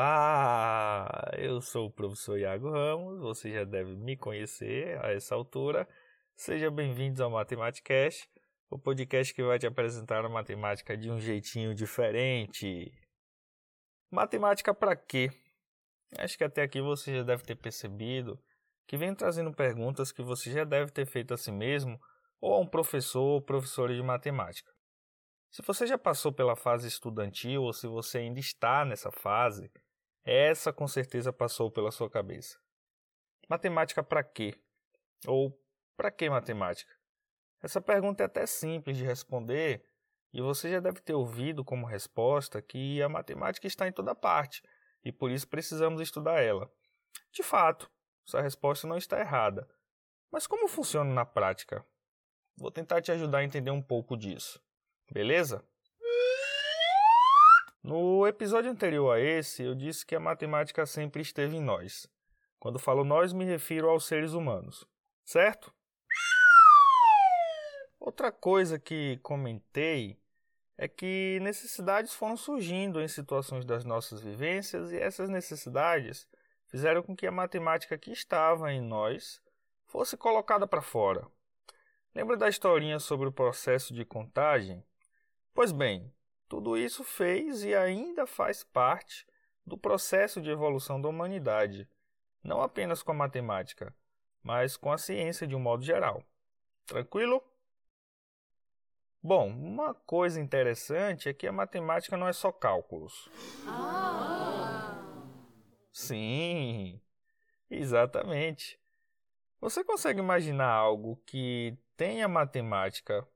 Olá, eu sou o professor Iago Ramos, você já deve me conhecer a essa altura. Seja bem-vindos ao Matematicast, o podcast que vai te apresentar a matemática de um jeitinho diferente. Matemática para quê? Acho que até aqui você já deve ter percebido que vem trazendo perguntas que você já deve ter feito a si mesmo ou a um professor ou professora de matemática. Se você já passou pela fase estudantil ou se você ainda está nessa fase, essa com certeza passou pela sua cabeça. Matemática para quê? Ou para que matemática? Essa pergunta é até simples de responder e você já deve ter ouvido como resposta que a matemática está em toda parte e por isso precisamos estudar ela. De fato, essa resposta não está errada. Mas como funciona na prática? Vou tentar te ajudar a entender um pouco disso. Beleza? No episódio anterior a esse, eu disse que a matemática sempre esteve em nós. Quando falo nós, me refiro aos seres humanos, certo? Outra coisa que comentei é que necessidades foram surgindo em situações das nossas vivências e essas necessidades fizeram com que a matemática que estava em nós fosse colocada para fora. Lembra da historinha sobre o processo de contagem? Pois bem, tudo isso fez e ainda faz parte do processo de evolução da humanidade, não apenas com a matemática, mas com a ciência de um modo geral. Tranquilo? Bom, uma coisa interessante é que a matemática não é só cálculos. Ah. Sim, exatamente. Você consegue imaginar algo que tenha matemática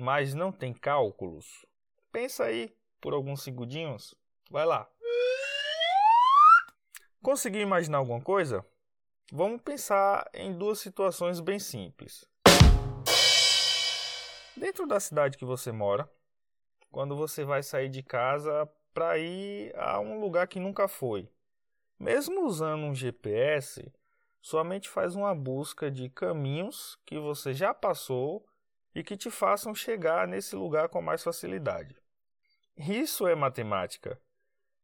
mas não tem cálculos? Pensa aí por alguns segundinhos. Vai lá. Conseguiu imaginar alguma coisa? Vamos pensar em duas situações bem simples. Dentro da cidade que você mora, quando você vai sair de casa para ir a um lugar que nunca foi, mesmo usando um GPS, sua mente faz uma busca de caminhos que você já passou e que te façam chegar nesse lugar com mais facilidade. Isso é matemática.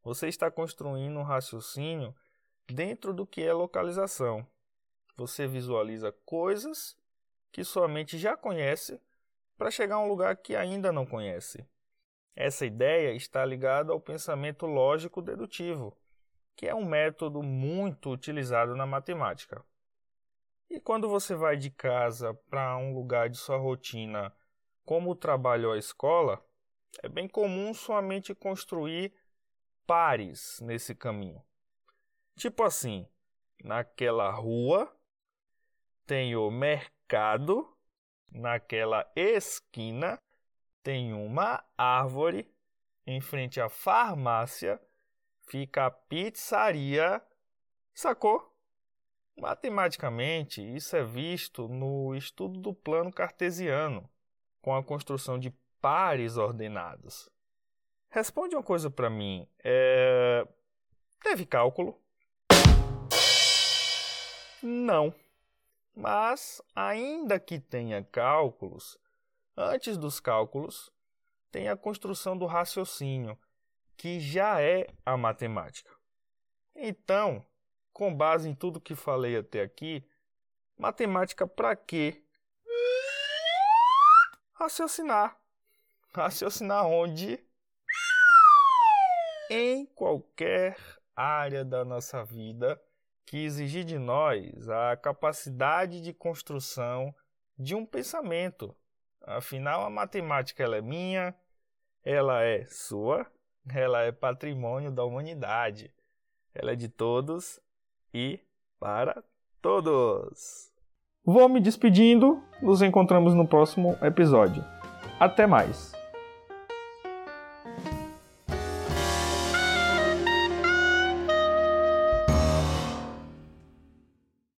Você está construindo um raciocínio dentro do que é localização. Você visualiza coisas que sua mente já conhece para chegar a um lugar que ainda não conhece. Essa ideia está ligada ao pensamento lógico dedutivo, que é um método muito utilizado na matemática. E quando você vai de casa para um lugar de sua rotina, como o trabalho ou a escola, é bem comum somente construir pares nesse caminho. Tipo assim, naquela rua tem o mercado, naquela esquina tem uma árvore, em frente à farmácia fica a pizzaria. Sacou? Matematicamente, isso é visto no estudo do plano cartesiano, com a construção de pares ordenados. Responde uma coisa para mim. É... Teve cálculo? Não. Mas, ainda que tenha cálculos, antes dos cálculos, tem a construção do raciocínio, que já é a matemática. Então, com base em tudo que falei até aqui, matemática para quê? Raciocinar. Raciocinar onde? Em qualquer área da nossa vida que exigir de nós a capacidade de construção de um pensamento. Afinal, a matemática ela é minha, ela é sua, ela é patrimônio da humanidade. Ela é de todos e para todos. Vou me despedindo, nos encontramos no próximo episódio. Até mais!